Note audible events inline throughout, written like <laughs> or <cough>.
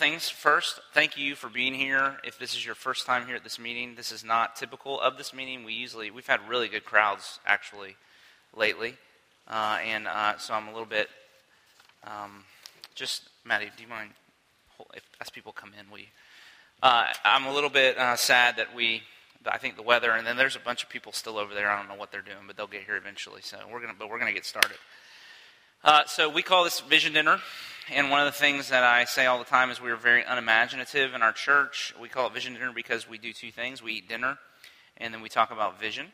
things. First, thank you for being here. If this is your first time here at this meeting, this is not typical of this meeting. We usually we've had really good crowds actually lately, uh, and uh, so I'm a little bit um, just Maddie. Do you mind if, as people come in? We uh, I'm a little bit uh, sad that we I think the weather, and then there's a bunch of people still over there. I don't know what they're doing, but they'll get here eventually. So we're gonna, but we're gonna get started. Uh, so we call this Vision Dinner, and one of the things that I say all the time is we are very unimaginative in our church. We call it Vision Dinner because we do two things: we eat dinner, and then we talk about vision.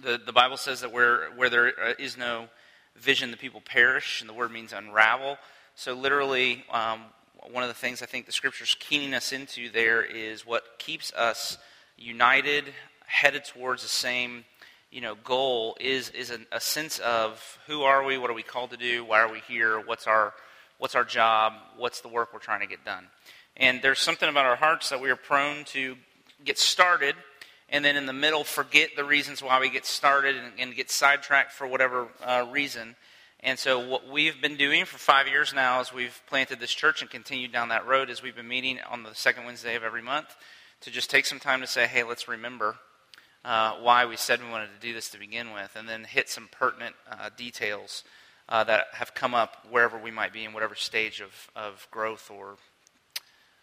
The the Bible says that where where there is no vision, the people perish, and the word means unravel. So literally, um, one of the things I think the Scripture's keening us into there is what keeps us united, headed towards the same you know, goal is, is a, a sense of who are we, what are we called to do, why are we here, what's our, what's our job, what's the work we're trying to get done. And there's something about our hearts that we are prone to get started and then in the middle forget the reasons why we get started and, and get sidetracked for whatever uh, reason. And so, what we've been doing for five years now as we've planted this church and continued down that road is we've been meeting on the second Wednesday of every month to just take some time to say, hey, let's remember uh, why we said we wanted to do this to begin with, and then hit some pertinent uh, details uh, that have come up wherever we might be in whatever stage of, of growth or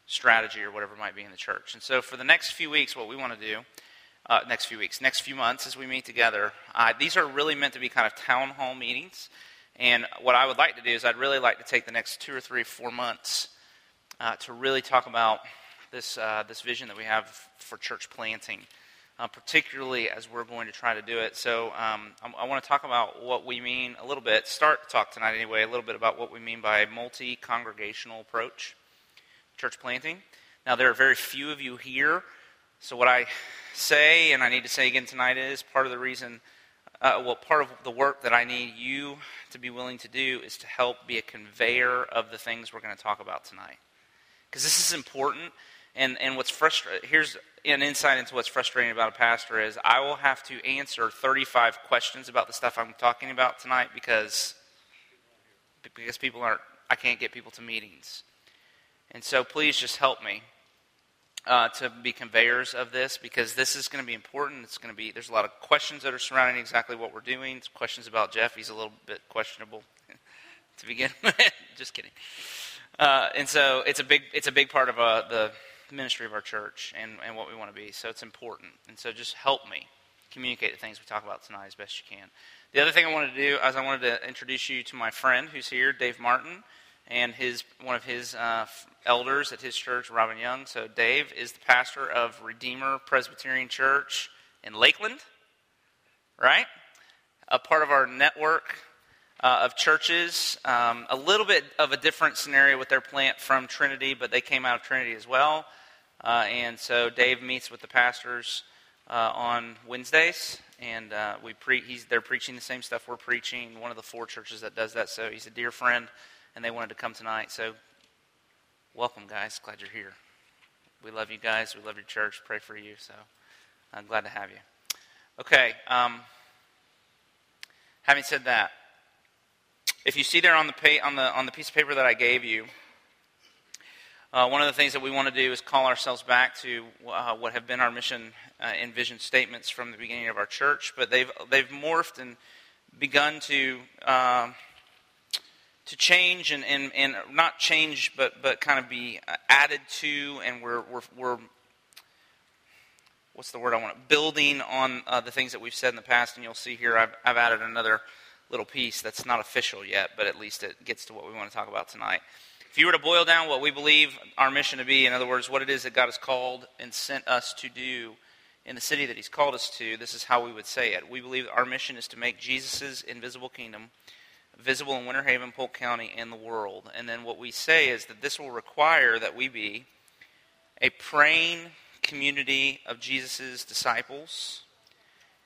strategy or whatever might be in the church. And so, for the next few weeks, what we want to do, uh, next few weeks, next few months as we meet together, uh, these are really meant to be kind of town hall meetings. And what I would like to do is, I'd really like to take the next two or three, four months uh, to really talk about this, this vision that we have for church planting uh, particularly as we're going to try to do it. So um, I, I want to talk about what we mean a little bit, start to talk tonight anyway, a little bit about what we mean by multi congregational approach, church planting. Now, there are very few of you here, so what I say, and I need to say again tonight, is part of the reason. Uh, well, part of the work that I need you to be willing to do is to help be a conveyor of the things we're going to talk about tonight. Because this is important. And, and what's frustrating, here's an insight into what's frustrating about a pastor is I will have to answer 35 questions about the stuff I'm talking about tonight because, because people aren't, I can't get people to meetings. And so please just help me uh, to be conveyors of this because this is going to be important. It's going to be, there's a lot of questions that are surrounding exactly what we're doing. It's questions about Jeff. He's a little bit questionable <laughs> to begin <laughs> with. just kidding. Uh, and so it's a big, it's a big part of uh, the ministry of our church and, and what we want to be. So it's important. And so just help me communicate the things we talk about tonight as best you can. The other thing I wanted to do is I wanted to introduce you to my friend who's here, Dave Martin, and his one of his uh, elders at his church, Robin Young. So Dave is the pastor of Redeemer Presbyterian Church in Lakeland, right? A part of our network uh, of churches. Um, a little bit of a different scenario with their plant from Trinity, but they came out of Trinity as well. Uh, and so Dave meets with the pastors uh, on Wednesdays, and uh, we pre- he's, they're preaching the same stuff we're preaching. One of the four churches that does that. So he's a dear friend, and they wanted to come tonight. So welcome, guys. Glad you're here. We love you guys. We love your church. Pray for you. So I'm glad to have you. Okay. Um, having said that, if you see there on the, pa- on the, on the piece of paper that I gave you, uh, one of the things that we want to do is call ourselves back to uh, what have been our mission uh, and vision statements from the beginning of our church, but they've they've morphed and begun to um, to change and, and, and not change, but but kind of be added to, and we're we're, we're what's the word I want? Building on uh, the things that we've said in the past, and you'll see here I've, I've added another little piece that's not official yet, but at least it gets to what we want to talk about tonight. If you were to boil down what we believe our mission to be, in other words, what it is that God has called and sent us to do in the city that He's called us to, this is how we would say it. We believe our mission is to make Jesus' invisible kingdom visible in Winter Haven, Polk County, and the world. And then what we say is that this will require that we be a praying community of Jesus' disciples.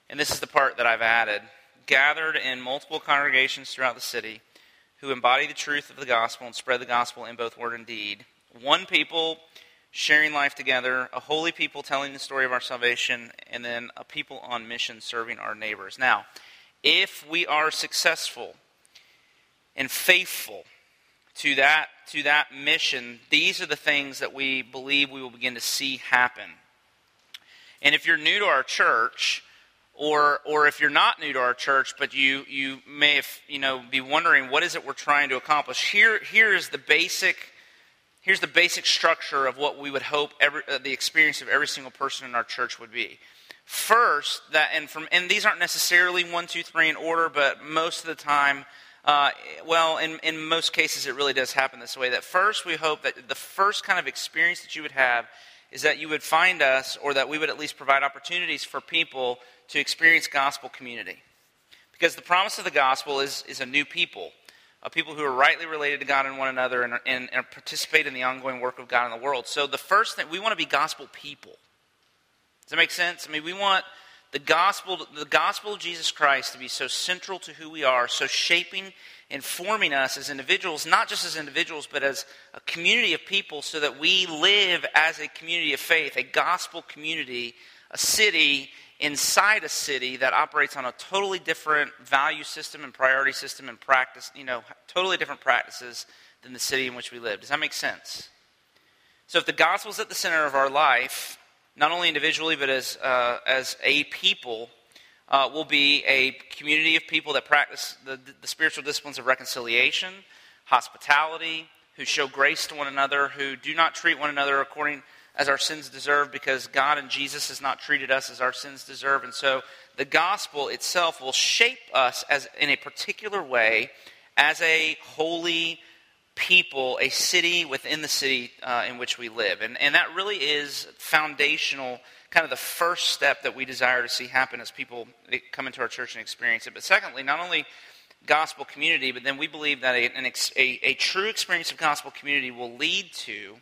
And this is the part that I've added gathered in multiple congregations throughout the city who embody the truth of the gospel and spread the gospel in both word and deed. One people sharing life together, a holy people telling the story of our salvation, and then a people on mission serving our neighbors. Now, if we are successful and faithful to that, to that mission, these are the things that we believe we will begin to see happen. And if you're new to our church, or, or if you're not new to our church, but you, you may have, you know, be wondering what is it we're trying to accomplish, here, here is the basic, here's the basic structure of what we would hope every, uh, the experience of every single person in our church would be. First, that, and, from, and these aren't necessarily one, two, three in order, but most of the time, uh, well, in, in most cases, it really does happen this way. That first, we hope that the first kind of experience that you would have is that you would find us, or that we would at least provide opportunities for people to experience gospel community. Because the promise of the gospel is, is a new people, a people who are rightly related to God and one another and, and, and participate in the ongoing work of God in the world. So, the first thing, we want to be gospel people. Does that make sense? I mean, we want the gospel, the gospel of Jesus Christ to be so central to who we are, so shaping and forming us as individuals, not just as individuals, but as a community of people, so that we live as a community of faith, a gospel community, a city inside a city that operates on a totally different value system and priority system and practice, you know, totally different practices than the city in which we live. Does that make sense? So if the gospel is at the center of our life, not only individually, but as, uh, as a people, uh, will be a community of people that practice the, the spiritual disciplines of reconciliation, hospitality, who show grace to one another, who do not treat one another according as our sins deserve because God and Jesus has not treated us as our sins deserve. And so the gospel itself will shape us as in a particular way as a holy people, a city within the city uh, in which we live. And, and that really is foundational, kind of the first step that we desire to see happen as people come into our church and experience it. But secondly, not only gospel community, but then we believe that a, a, a true experience of gospel community will lead to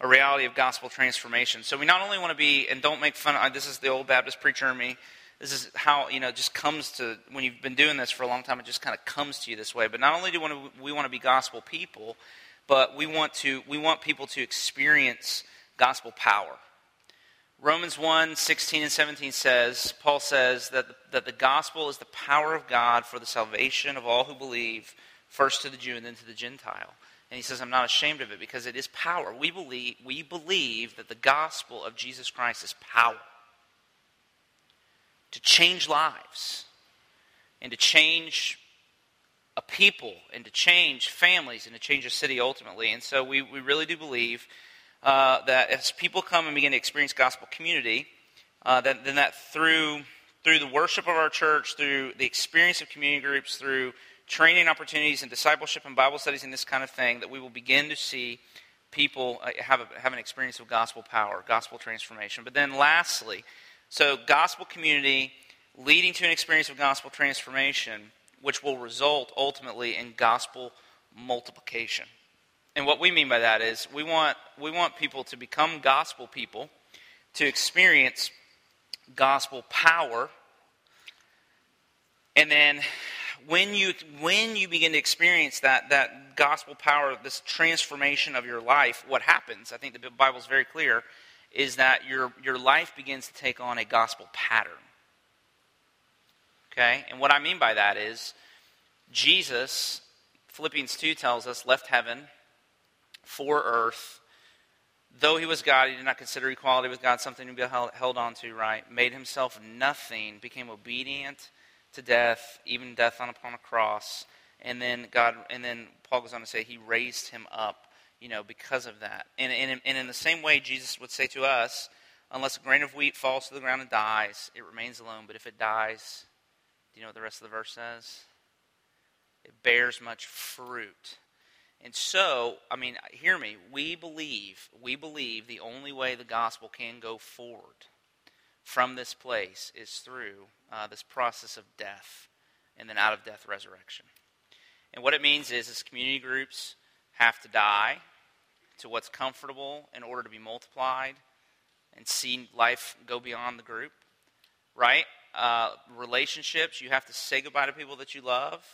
a reality of gospel transformation. So we not only want to be, and don't make fun of, this is the old Baptist preacher in me, this is how you know it just comes to when you've been doing this for a long time it just kind of comes to you this way. But not only do we want to, be gospel people but we want to we want people to experience gospel power. Romans 1 16 and 17 says paul says that the, that the gospel is the power of god for the salvation of all who believe first to the jew and then to the gentile and he says i'm not ashamed of it because it is power we believe we believe that the gospel of jesus christ is power to change lives and to change a people and to change families and to change a city ultimately. And so we, we really do believe uh, that as people come and begin to experience gospel community, uh, that, then that through, through the worship of our church, through the experience of community groups, through training opportunities and discipleship and Bible studies and this kind of thing, that we will begin to see people uh, have, a, have an experience of gospel power, gospel transformation. But then lastly, so, gospel community leading to an experience of gospel transformation, which will result ultimately in gospel multiplication. And what we mean by that is we want, we want people to become gospel people, to experience gospel power. And then when you, when you begin to experience that, that gospel power, this transformation of your life, what happens, I think the Bible is very clear, is that your, your life begins to take on a gospel pattern. Okay? And what I mean by that is Jesus, Philippians 2 tells us, left heaven for earth. Though he was God, he did not consider equality with God something to be held on to, right? Made himself nothing, became obedient to death, even death on upon a cross. And then God, and then Paul goes on to say he raised him up you know, because of that. And, and, and in the same way, Jesus would say to us, unless a grain of wheat falls to the ground and dies, it remains alone. But if it dies, do you know what the rest of the verse says? It bears much fruit. And so, I mean, hear me. We believe, we believe the only way the gospel can go forward from this place is through uh, this process of death and then out of death resurrection. And what it means is, is community groups have to die to what's comfortable in order to be multiplied and see life go beyond the group, right? Uh, relationships, you have to say goodbye to people that you love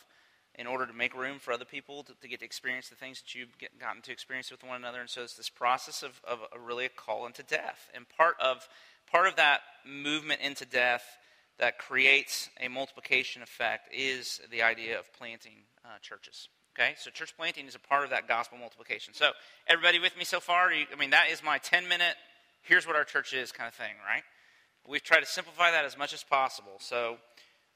in order to make room for other people to, to get to experience the things that you've get, gotten to experience with one another. And so it's this process of, of a, really a call into death. And part of, part of that movement into death that creates a multiplication effect is the idea of planting uh, churches Okay, so church planting is a part of that gospel multiplication. So, everybody with me so far? You, I mean, that is my 10 minute, here's what our church is kind of thing, right? We've tried to simplify that as much as possible. So,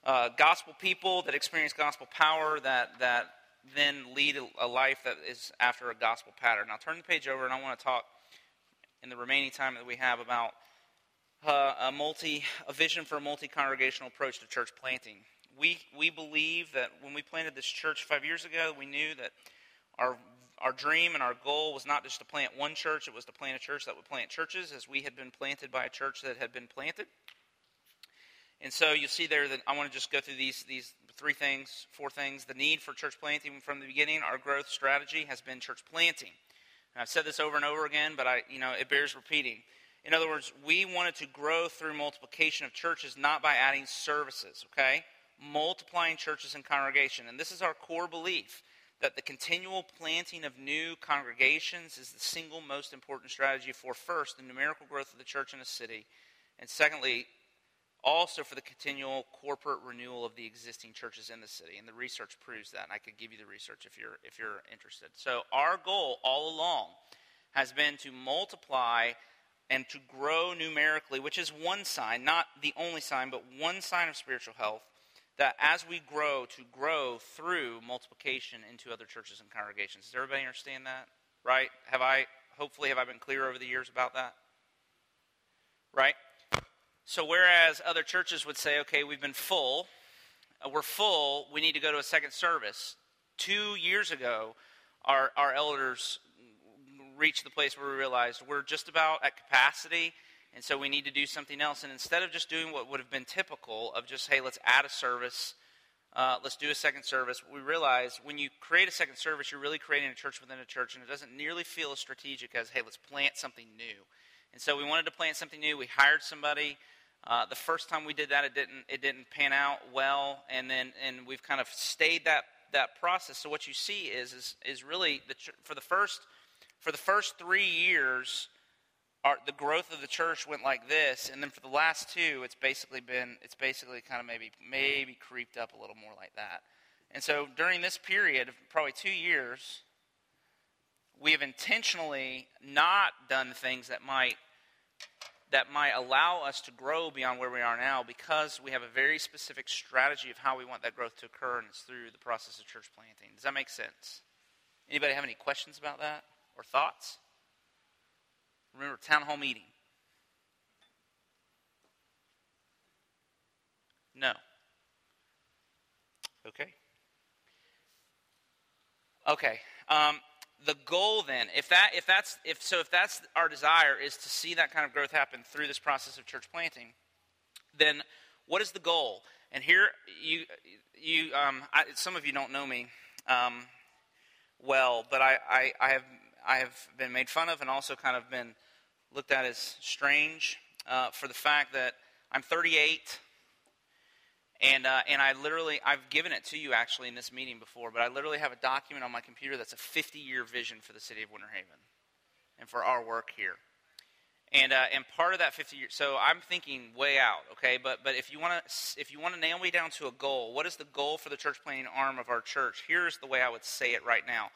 uh, gospel people that experience gospel power that, that then lead a, life that is after a gospel pattern. Now, turn the page over, and I want to talk in the remaining time that we have about a multi a vision for a multi congregational approach to church planting. We we believe that when we planted this church five years ago, we knew that our our dream and our goal was not just to plant one church; it was to plant a church that would plant churches, as we had been planted by a church that had been planted. And so you'll see there that I want to just go through these these three things, four things. The need for church planting from the beginning. Our growth strategy has been church planting. And I've said this over and over again, but I you know it bears repeating. In other words, we wanted to grow through multiplication of churches, not by adding services, okay? Multiplying churches and congregation. And this is our core belief that the continual planting of new congregations is the single most important strategy for, first, the numerical growth of the church in a city, and secondly, also for the continual corporate renewal of the existing churches in the city. And the research proves that, and I could give you the research if you're, if you're interested. So, our goal all along has been to multiply and to grow numerically, which is one sign, not the only sign, but one sign of spiritual health, that as we grow, to grow through multiplication into other churches and congregations. Does everybody understand that? Right? Have I, hopefully, have I been clear over the years about that? Right? So, whereas other churches would say, okay, we've been full, uh, we're full, we need to go to a second service. Two years ago, our, our elders reached the place where we realized we're just about at capacity, and so we need to do something else. And instead of just doing what would have been typical of just, hey, let's add a service, uh, let's do a second service, we realized when you create a second service, you're really creating a church within a church, and it doesn't nearly feel as strategic as, hey, let's plant something new. And so we wanted to plant something new. We hired somebody. Uh, the first time we did that, it didn't it didn't pan out well, and then and we've kind of stayed that that process. So what you see is is is really the for the first for the first three years, our, the growth of the church went like this, and then for the last two, it's basically been it's basically kind of maybe maybe creeped up a little more like that. And so during this period of probably two years, we have intentionally not done things that might that might allow us to grow beyond where we are now because we have a very specific strategy of how we want that growth to occur and it's through the process of church planting. Does that make sense? Anybody have any questions about that? Or thoughts? Remember, town hall meeting. No. Okay. Okay. Um, the goal then, if that, if that's, if so, if that's our desire is to see that kind of growth happen through this process of church planting, then what is the goal? And here, you, you, um, I, some of you don't know me um, well, but I, I, I have I have been made fun of and also kind of been looked at as strange uh, for the fact that I'm 38 and uh, and I literally I've given it to you actually in this meeting before, but I literally have a document on my computer that's a 50 year vision for the city of Winter Haven and for our work here. And uh, and part of that 50 years, so I'm thinking way out, okay. But but if you want to if you want to nail me down to a goal, what is the goal for the church planning arm of our church? Here's the way I would say it right now.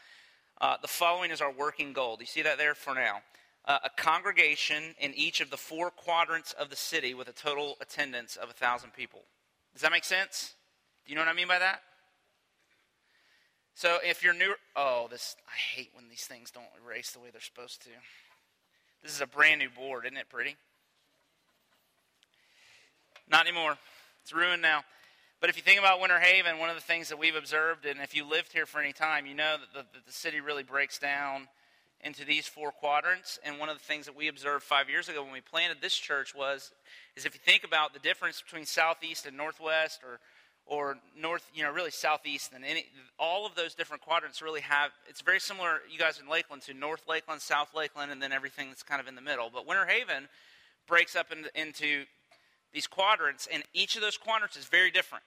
Uh, the following is our working goal. Do you see that there for now? Uh, a congregation in each of the four quadrants of the city with a total attendance of a thousand people. Does that make sense? Do you know what I mean by that? So if you're new, oh, this I hate when these things don't erase the way they're supposed to. This is a brand new board, isn't it pretty? Not anymore. It's ruined now. But if you think about Winter Haven, one of the things that we've observed, and if you lived here for any time, you know that the, that the city really breaks down into these four quadrants. And one of the things that we observed five years ago when we planted this church was, is if you think about the difference between southeast and northwest, or or north, you know, really southeast, and any, all of those different quadrants really have. It's very similar, you guys in Lakeland, to North Lakeland, South Lakeland, and then everything that's kind of in the middle. But Winter Haven breaks up into, into these quadrants, and each of those quadrants is very different.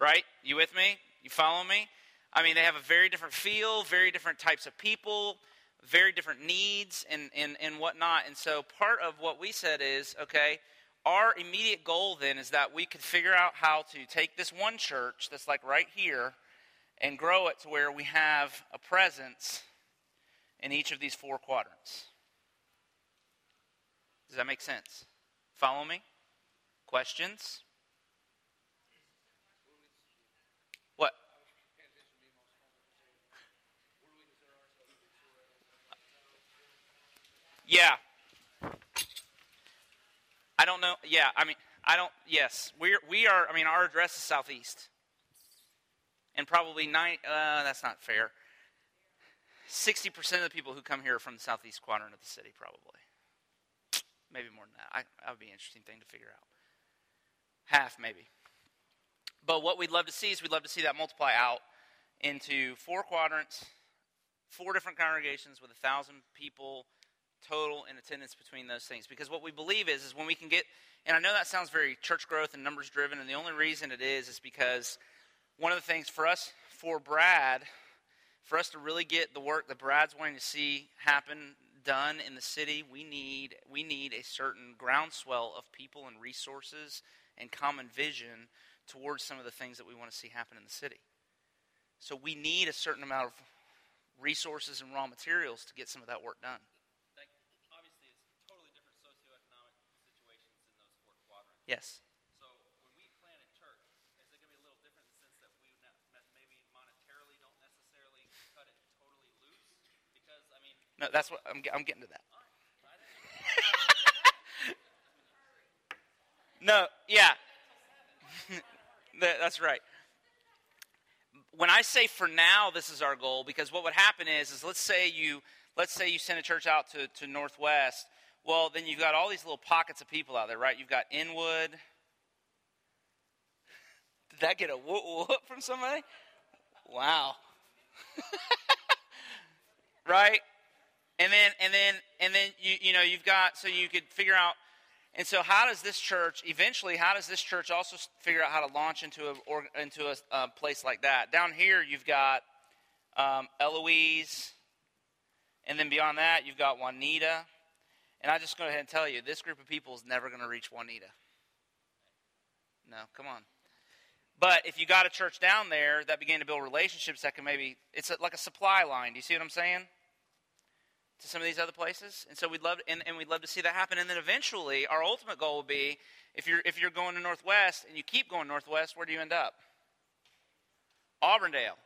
Right? You with me? You follow me? I mean, they have a very different feel, very different types of people, very different needs, and, and, and whatnot. And so, part of what we said is okay, our immediate goal then is that we could figure out how to take this one church that's like right here and grow it to where we have a presence in each of these four quadrants. Does that make sense? Follow me? Questions? What? Yeah. I don't know. Yeah, I mean, I don't. Yes, we're we are. I mean, our address is southeast, and probably nine. Uh, that's not fair. Sixty percent of the people who come here are from the southeast quadrant of the city, probably. Maybe more than that. I, that would be an interesting thing to figure out. Half, maybe. But what we'd love to see is we'd love to see that multiply out into four quadrants, four different congregations with a thousand people total in attendance between those things. Because what we believe is, is when we can get, and I know that sounds very church growth and numbers driven, and the only reason it is is because one of the things for us, for Brad, for us to really get the work that Brad's wanting to see happen done in the city, we need we need a certain groundswell of people and resources and common vision towards some of the things that we want to see happen in the city. So we need a certain amount of resources and raw materials to get some of that work done. Yes. So when we plant a church, is it going to be a little different in the sense that we maybe monetarily don't necessarily cut it totally loose? Because I mean. No, that's what I'm. I'm getting to that. No. Yeah. <laughs> that's right. When I say for now, this is our goal because what would happen is, is let's say you let's say you send a church out to, to Northwest well, then you've got all these little pockets of people out there, right? You've got Inwood. Did that get a whoop whoop from somebody? Wow. <laughs> right? And then and then and then you you know you've got so you could figure out and so how does this church eventually how does this church also figure out how to launch into a or, into a, place like that? Down here you've got um, Eloise, and then beyond that you've got Wahneta. And I just go ahead and tell you, this group of people is never going to reach Wahneta. No, come on. But if you got a church down there that began to build relationships that can maybe, it's like a supply line. Do you see what I'm saying? To some of these other places. And so we'd love, and, and we'd love to see that happen. And then eventually, our ultimate goal will be if you're, if you're going to Northwest and you keep going Northwest, where do you end up? Auburndale.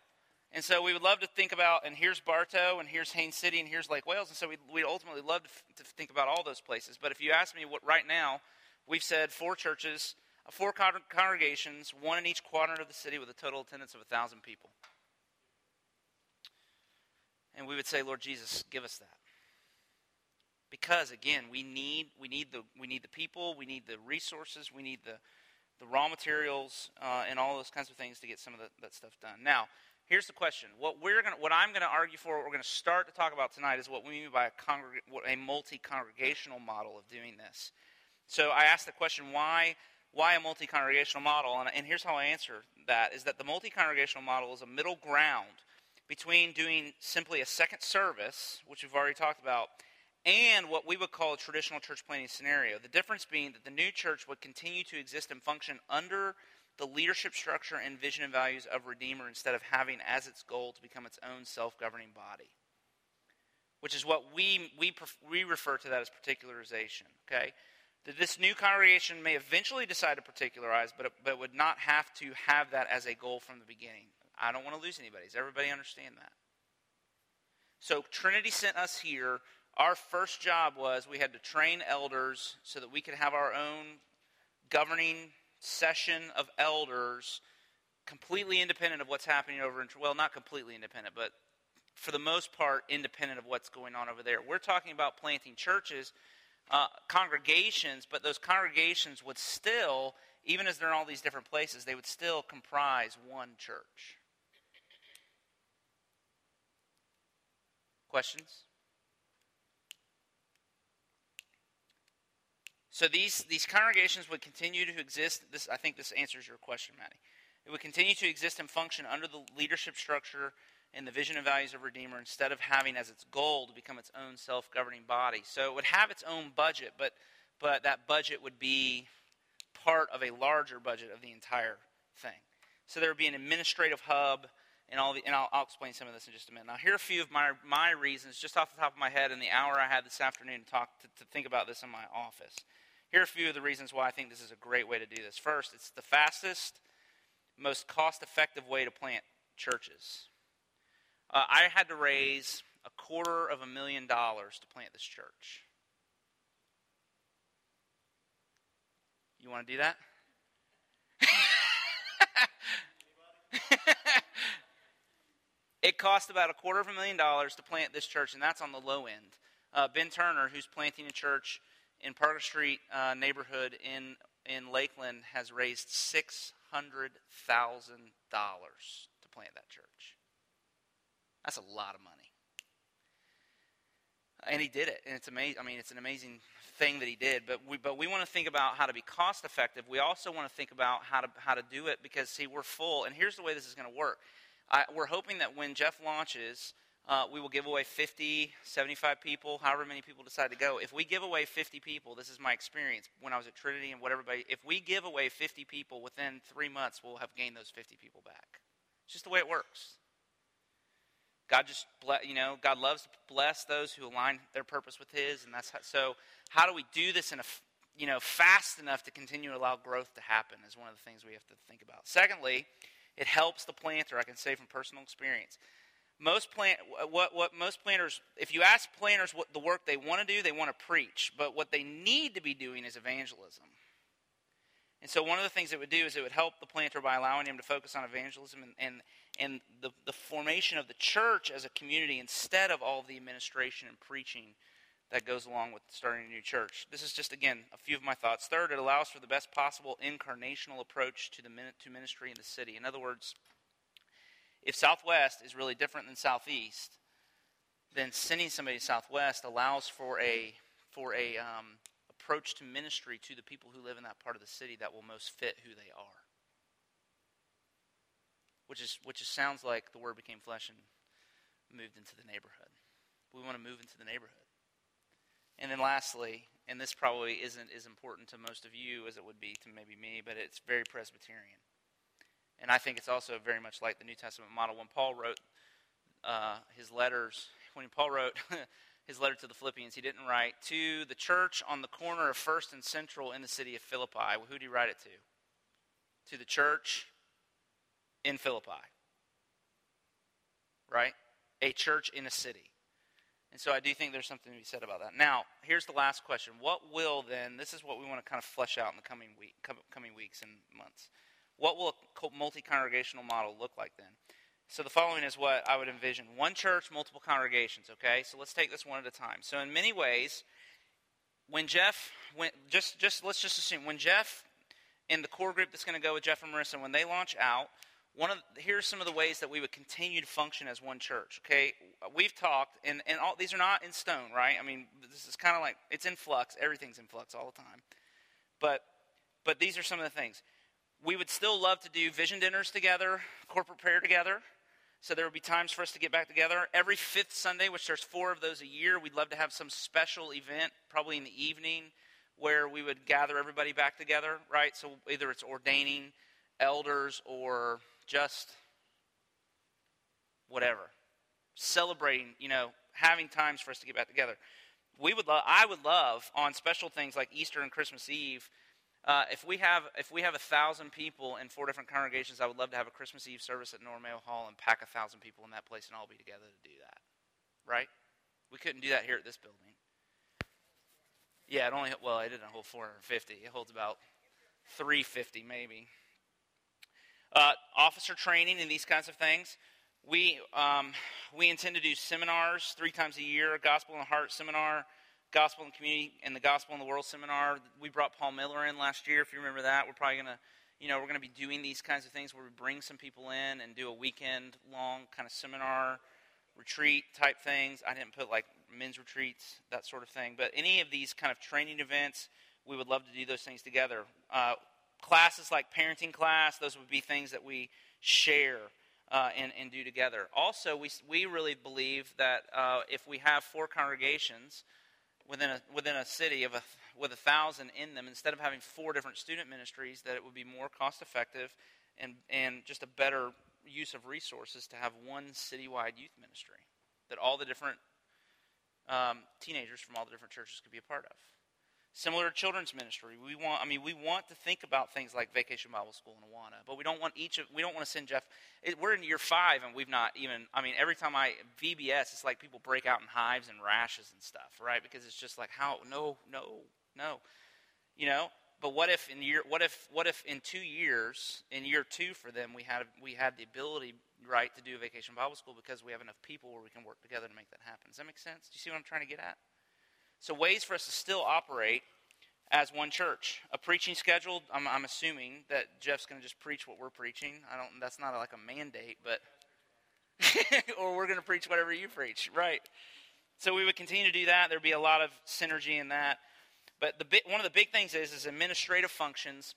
And so we would love to think about, and here's Bartow, and here's Haines City, and here's Lake Wales. And so we'd, we'd ultimately love to, f- to think about all those places. But if you ask me what right now, we've said four churches, uh, four con- congregations, one in each quadrant of the city with a total attendance of 1,000 people. And we would say, Lord Jesus, give us that. Because again, we need we need the we need the people, we need the resources, we need the the raw materials, uh, and all those kinds of things to get some of the, that stuff done. Now, here's the question: what we're going, what I'm going to argue for, what we're going to start to talk about tonight, is what we mean by a, congreg- a multi-congregational model of doing this. So I asked the question: why, why a multi-congregational model? And, and here's how I answer that: is that the multi-congregational model is a middle ground between doing simply a second service, which we've already talked about, and what we would call a traditional church planting scenario. The difference being that the new church would continue to exist and function under the leadership structure and vision and values of Redeemer instead of having as its goal to become its own self governing body. Which is what we, we, we refer to that as particularization. Okay? That this new congregation may eventually decide to particularize, but but would not have to have that as a goal from the beginning. I don't want to lose anybody. Does everybody understand that? So Trinity sent us here. Our first job was we had to train elders so that we could have our own governing session of elders completely independent of what's happening over in well not completely independent but for the most part independent of what's going on over there. We're talking about planting churches uh, congregations but those congregations would still even as they're in all these different places they would still comprise one church. Questions So these, these congregations would continue to exist. This, I think this answers your question, Maddie. It would continue to exist and function under the leadership structure and the vision and values of Redeemer instead of having as its goal to become its own self governing body. So it would have its own budget, but, but that budget would be part of a larger budget of the entire thing. So there would be an administrative hub and all the, and I'll, I'll explain some of this in just a minute. Now, here are a few of my my reasons, just off the top of my head, in the hour I had this afternoon to talk to, to think about this in my office. Here are a few of the reasons why I think this is a great way to do this. First, it's the fastest, most cost-effective way to plant churches. Uh, I had to raise a quarter of a million dollars to plant this church. You want to do that? <laughs> it cost about a quarter of a million dollars to plant this church, and that's on the low end. Uh, ben Turner, who's planting a church in Parker Street uh, neighborhood in in Lakeland, has raised six hundred thousand dollars to plant that church. That's a lot of money and he did it, and it's amazing. I mean, it's an amazing thing that he did. But we, but we want to think about how to be cost effective. We also want to think about how to how to do it because see, we're full. And here's the way this is going to work. I, we're hoping that when Jeff launches, uh, we will give away 50, 75 people, however many people decide to go. If we give away 50 people, this is my experience when I was at Trinity and what everybody, if we give away 50 people within three months, we'll have gained those 50 people back. It's just the way it works. God just, you know, God loves to bless those who align their purpose with His, and that's how, so. How do we do this in a, you know, fast enough to continue to allow growth to happen? Is one of the things we have to think about. Secondly, it helps the planter. I can say from personal experience. Most plant, what what most planters, if you ask planters what the work they want to do, they want to preach, but what they need to be doing is evangelism. And so, one of the things it would do is it would help the planter by allowing him to focus on evangelism and, and, and the, the formation of the church as a community instead of all the administration and preaching that goes along with starting a new church. This is just, again, a few of my thoughts. Third, it allows for the best possible incarnational approach to, the, to ministry in the city. In other words, if Southwest is really different than Southeast, then sending somebody to Southwest allows for a, for a, um, approach to ministry to the people who live in that part of the city that will most fit who they are. Which is which is, sounds like the word became flesh and moved into the neighborhood. We want to move into the neighborhood. And then lastly, and this probably isn't as important to most of you as it would be to maybe me, but it's very Presbyterian. And I think it's also very much like the New Testament model. When Paul wrote uh, his letters, when Paul wrote <laughs> his letter to the Philippians, he didn't write to the church on the corner of First and Central in the city of Philippi. Who did he write it to? To the church in Philippi. Right? A church in a city. And so I do think there's something to be said about that. Now, here's the last question. What will then, this is what we want to kind of flesh out in the coming, week, coming weeks and months. What will a multi congregational model look like then? So the following is what I would envision one church, multiple congregations, okay? So let's take this one at a time. So, in many ways, when Jeff, when, just, just, let's just assume, when Jeff and the core group that's going to go with Jeff and Marissa, when they launch out, one of here's some of the ways that we would continue to function as one church. Okay, we've talked, and and all these are not in stone, right? I mean, this is kind of like it's in flux. Everything's in flux all the time, but but these are some of the things. We would still love to do vision dinners together, corporate prayer together. So there will be times for us to get back together. Every fifth Sunday, which there's four of those a year, we'd love to have some special event, probably in the evening, where we would gather everybody back together, right? So either it's ordaining elders or just whatever. Celebrating, you know, having times for us to get back together. We would love, I would love on special things like Easter and Christmas Eve uh, if we have if we have a thousand people in four different congregations, I would love to have a Christmas Eve service at Nora Mayo Hall and pack a thousand people in that place and all be together to do that. Right? We couldn't do that here at this building. Yeah, it only well, it didn't hold 450. It holds about 350 maybe. Uh, officer training and these kinds of things. We um, we intend to do seminars three times a year. Gospel in the Heart seminar Gospel and Community and the Gospel in the World seminar. We brought Paul Miller in last year, if you remember that. We're probably going to, you know, we're going to be doing these kinds of things where we bring some people in and do a weekend long kind of seminar, retreat type things. I didn't put like men's retreats, that sort of thing. But any of these kind of training events, we would love to do those things together. Uh, classes like parenting class, those would be things that we share. Uh, and, and do together. Also, we, we really believe that uh, if we have four congregations, within a, within a city of a, with a thousand in them, instead of having four different student ministries, that it would be more cost effective and, and just a better use of resources to have one citywide youth ministry that all the different um, teenagers from all the different churches could be a part of. Similar to children's ministry, we want. I mean, we want to think about things like Vacation Bible School in Awana, but we don't want each of. We don't want to send Jeff. It, we're in year five, and we've not even. I mean, every time I VBS, it's like people break out in hives and rashes and stuff, right? Because it's just like how no, no, no, you know. But what if in year? What if? What if in two years, in year two for them, we had we had the ability, right, to do a Vacation Bible School because we have enough people where we can work together to make that happen. Does that make sense? Do you see what I'm trying to get at? So, ways for us to still operate as one church. A preaching schedule, I'm, I'm assuming that Jeff's going to just preach what we're preaching. I don't, that's not like a mandate, but, <laughs> or we're going to preach whatever you preach, right? So, we would continue to do that. There'd be a lot of synergy in that. But the, one of the big things is, is administrative functions.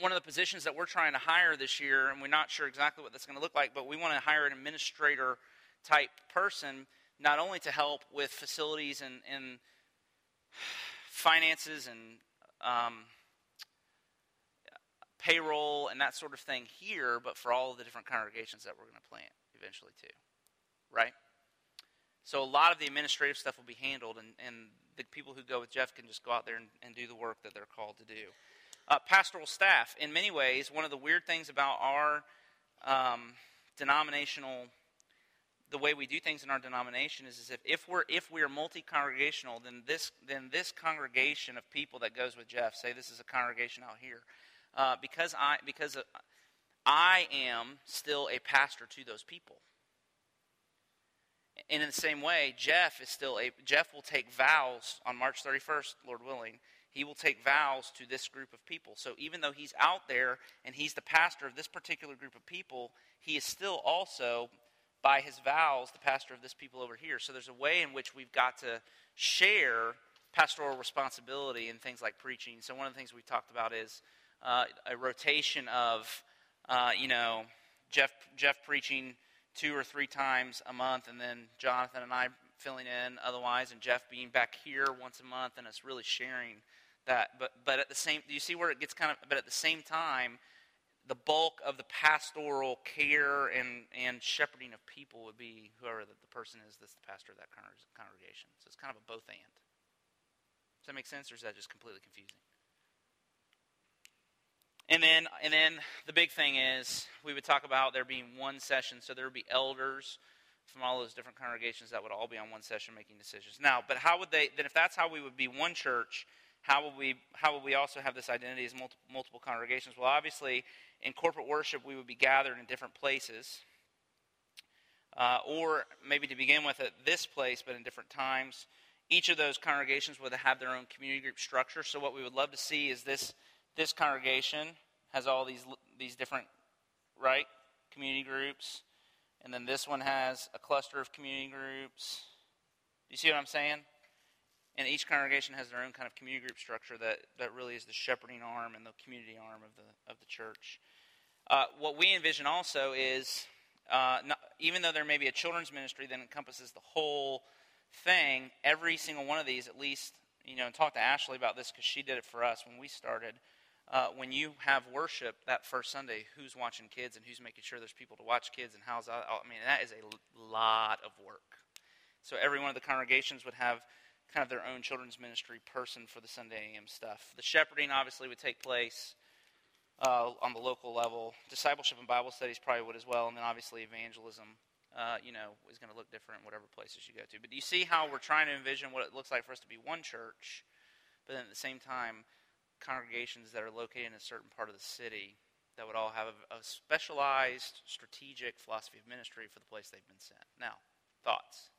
One of the positions that we're trying to hire this year, and we're not sure exactly what that's going to look like, but we want to hire an administrator type person, not only to help with facilities and, and finances and um, payroll and that sort of thing here, but for all the different congregations that we're going to plant eventually too. Right? So a lot of the administrative stuff will be handled, and, and the people who go with Jeff can just go out there and, and do the work that they're called to do. Uh, pastoral staff, in many ways, one of the weird things about our um, denominational the way we do things in our denomination is, is if, if we're if we are multi-congregational, then this then this congregation of people that goes with Jeff, say this is a congregation out here, uh, because I because I am still a pastor to those people. And in the same way, Jeff is still a Jeff will take vows on March 31st, Lord willing. He will take vows to this group of people. So even though he's out there and he's the pastor of this particular group of people, he is still also by his vows, the pastor of this people over here. So there's a way in which we've got to share pastoral responsibility in things like preaching. So one of the things we've talked about is uh, a rotation of, uh, you know, Jeff Jeff preaching two or three times a month, and then Jonathan and I filling in otherwise, and Jeff being back here once a month, and us really sharing that. But but at the same, you see where it gets kind of? But at the same time, the bulk of the pastoral care and, and shepherding of people would be whoever the, the person is that's the pastor of that congregation. So it's kind of a both and. Does that make sense, or is that just completely confusing? And then, and then the big thing is we would talk about there being one session, so there would be elders from all those different congregations that would all be on one session making decisions. Now, but how would they? Then, if that's how we would be one church, how will we how will we also have this identity as multiple, multiple congregations? Well, obviously, in corporate worship, we would be gathered in different places, uh, or maybe to begin with at this place, but in different times. Each of those congregations would have their own community group structure. So, what we would love to see is this this congregation has all these these different right community groups, and then this one has a cluster of community groups. Do you see what I'm saying? And each congregation has their own kind of community group structure that, that really is the shepherding arm and the community arm of the, of the church. Uh, what we envision also is, uh, not, even though there may be a children's ministry that encompasses the whole thing, every single one of these, at least, you know, and talk to Ashley about this because she did it for us when we started. Uh, when you have worship that first Sunday, who's watching kids and who's making sure there's people to watch kids and how's? I mean, that is a lot of work. So every one of the congregations would have kind of their own children's ministry person for the Sunday AM stuff. The shepherding obviously would take place uh, on the local level. Discipleship and Bible studies probably would as well, and then obviously evangelism. Uh, you know, is going to look different in whatever places you go to. But do you see how we're trying to envision what it looks like for us to be one church, but then at the same time, congregations that are located in a certain part of the city that would all have a, a specialized, strategic philosophy of ministry for the place they've been sent. Now, thoughts?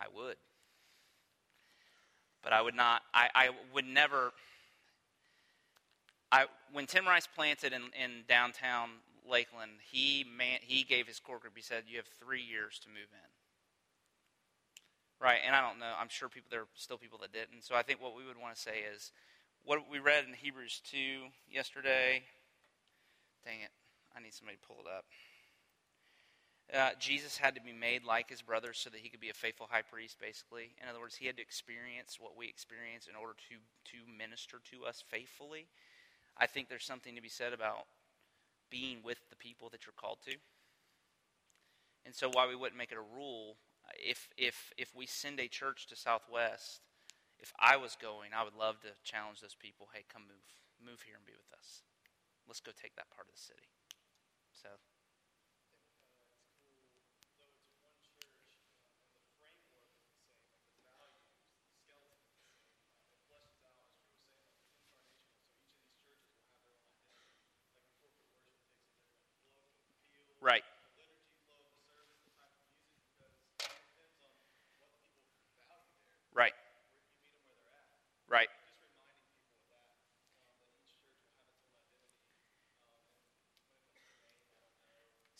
I would. But I would not, I, I would never. I, when Tim Rice planted in, in downtown Lakeland, he, man, he gave his core group, he said, You have three years to move in. Right, and I don't know. I'm sure people there are still people that didn't. So I think what we would want to say is what we read in Hebrews 2 yesterday. Dang it. I need somebody to pull it up. Uh, Jesus had to be made like his brothers so that he could be a faithful high priest, basically. In other words, he had to experience what we experience in order to, to minister to us faithfully. I think there's something to be said about being with the people that you're called to. And so, why we wouldn't make it a rule, if, if, if we send a church to Southwest, if I was going, I would love to challenge those people hey, come move. Move here and be with us. Let's go take that part of the city. So. Right. Right. Right.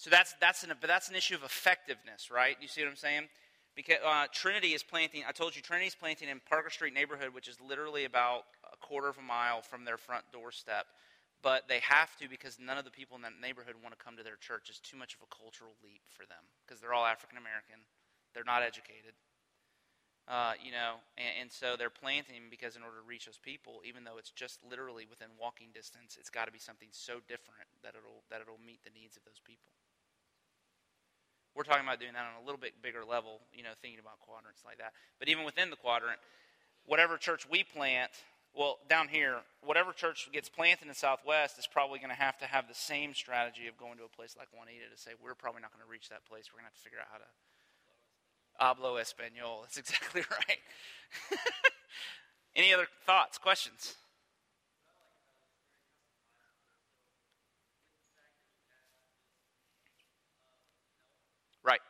So that's that's an but that's an issue of effectiveness, right? You see what I'm saying? Because uh, Trinity is planting. I told you Trinity is planting in Parker Street neighborhood, which is literally about a quarter of a mile from their front doorstep. But they have to because none of the people in that neighborhood want to come to their church. It's too much of a cultural leap for them because they're all African American. They're not educated. Uh, you know, and, and, so they're planting because in order to reach those people, even though it's just literally within walking distance, it's got to be something so different that it'll that it'll meet the needs of those people. We're talking about doing that on a little bit bigger level, you know, thinking about quadrants like that. But even within the quadrant, whatever church we plant, well, down here, whatever church gets planted in Southwest is probably going to have to have the same strategy of going to a place like Wahneta to say, we're probably not going to reach that place. We're going to have to figure out how to Hablo español. That's <laughs> exactly right. <laughs> Any other thoughts, questions? Right.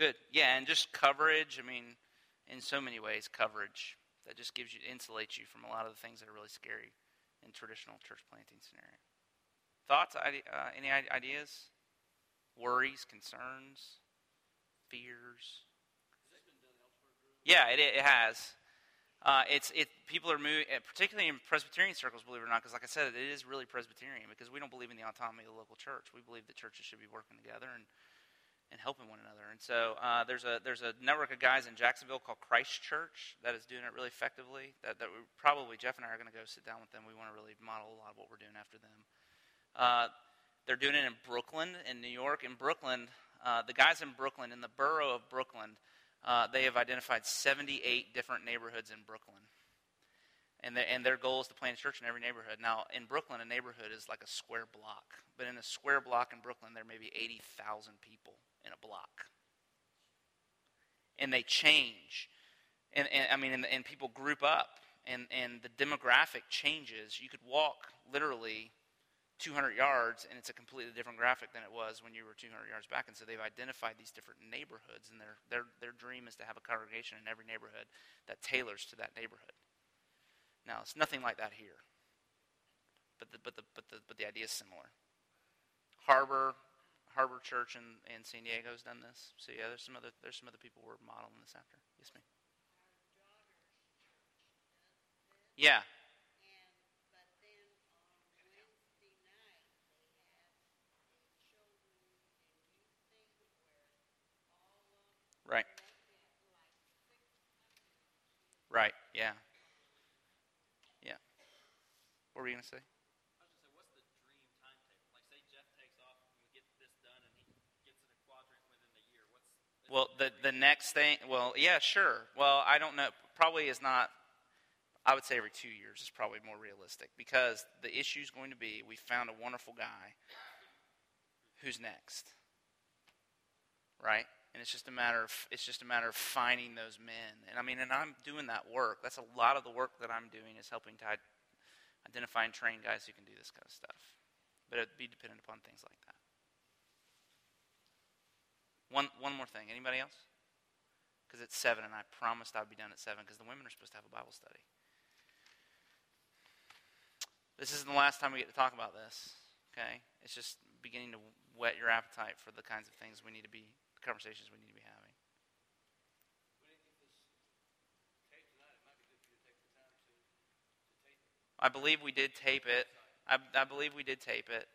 Good. Yeah, and just coverage. I mean, in so many ways, coverage that just gives you insulates you from a lot of the things that are really scary in traditional church planting scenario. Thoughts? Uh, any ideas? Worries, concerns, fears? Yeah, it, it has. Uh, it's it. People are moving, particularly in Presbyterian circles, believe it or not, because like I said, it is really Presbyterian because we don't believe in the autonomy of the local church. We believe that churches should be working together and and helping one another. And so uh, there's a there's a network of guys in Jacksonville called Christ Church that is doing it really effectively. That that we probably Jeff and I are going to go sit down with them. We want to really model a lot of what we're doing after them. Uh, they're doing it in Brooklyn, in New York. In Brooklyn, uh, the guys in Brooklyn, in the borough of Brooklyn, uh, they have identified 78 different neighborhoods in Brooklyn. And, the, and their goal is to plant a church in every neighborhood. Now, in Brooklyn, a neighborhood is like a square block. But in a square block in Brooklyn, there may be 80,000 people in a block. And they change. And, and I mean, and, and people group up, and, and the demographic changes. You could walk literally 200 yards, and it's a completely different graphic than it was when you were 200 yards back. And so they've identified these different neighborhoods, and their, their, their dream is to have a congregation in every neighborhood that tailors to that neighborhood. Now, it's nothing like that here, but the, but the, but the, but the idea is similar. Harbor, Harbor Church in, in San Diego has done this. So yeah, there's some other there's some other people we're modeling this after. Yes, ma'am. Yeah. Right. Right. Yeah. Yeah. What were you going to say? Well, the the next thing, well, yeah, sure. Well, I don't know. Probably is not. I would say every two years is probably more realistic because the issue is going to be we found a wonderful guy. Who's next? Right? And it's just a matter of it's just a matter of finding those men. And I mean, and I'm doing that work. That's a lot of the work that I'm doing is helping to identify and train guys who can do this kind of stuff. But it'd be dependent upon things like that. One, one more thing. Anybody else? Because it's 7, and I promised I'd be done at 7 because the women are supposed to have a Bible study. This isn't the last time we get to talk about this. Okay, it's just beginning to whet your appetite for the kinds of things we need to be, conversations we need to be having. I believe we did tape it. I, I believe we did tape it.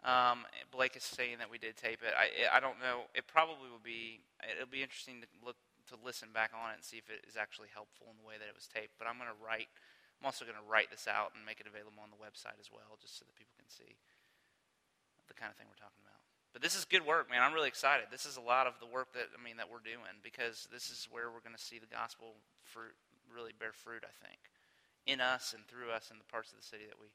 Um, Blake is saying that we did tape it. I, I don't know. It probably will be. It'll be interesting to look to listen back on it and see if it is actually helpful in the way that it was taped. But I'm going to write. I'm also going to write this out and make it available on the website as well, just so that people can see the kind of thing we're talking about. But this is good work, man. I'm really excited. This is a lot of the work that I mean that we're doing because this is where we're going to see the gospel fruit really bear fruit. I think in us and through us in the parts of the city that we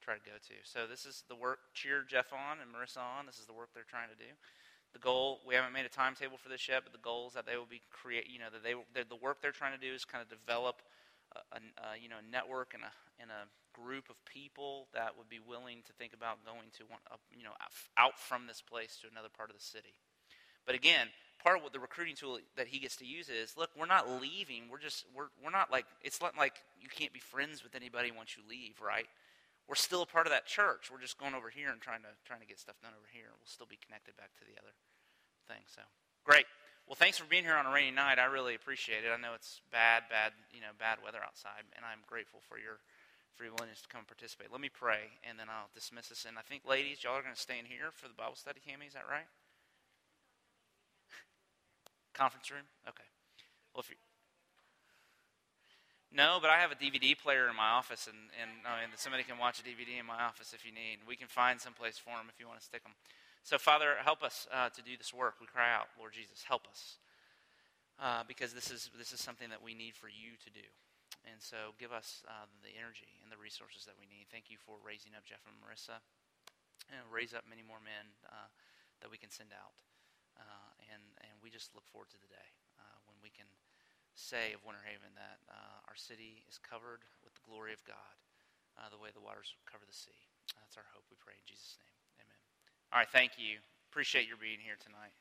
try to go to. So this is the work. Cheer Jeff on and Marissa on. This is the work they're trying to do. The goal we haven't made a timetable for this yet, but the goal is that they will be create. You know that they the work they're trying to do is kind of develop a, a, you know network and a and a group of people that would be willing to think about going to one you know out from this place to another part of the city. But again, part of what the recruiting tool that he gets to use is look, we're not leaving. We're just we're we're not like it's not like you can't be friends with anybody once you leave, right? We're still a part of that church. We're just going over here and trying to trying to get stuff done over here. We'll still be connected back to the other thing. So great. Well, thanks for being here on a rainy night. I really appreciate it. I know it's bad, bad, you know, bad weather outside, and I'm grateful for your for your willingness to come and participate. Let me pray, and then I'll dismiss us. And I think, ladies, y'all are going to stay in here for the Bible study, Cami. Is that right? Conference room. Okay. Well, if you no, but I have a DVD player in my office, and, and I mean, somebody can watch a DVD in my office if you need. We can find some place for them if you want to stick them. So, Father, help us uh, to do this work. We cry out, Lord Jesus, help us. Uh, because this is, this is something that we need for you to do. And so, give us uh, the energy and the resources that we need. Thank you for raising up Jeff and Marissa, and raise up many more men uh, that we can send out. Uh, and, and we just look forward to the day uh, when we can say of Winter Haven that uh, our city is covered with the glory of God, uh, the way the waters cover the sea. That's our hope. We pray in Jesus' name. Amen. All right, thank you. Appreciate your being here tonight.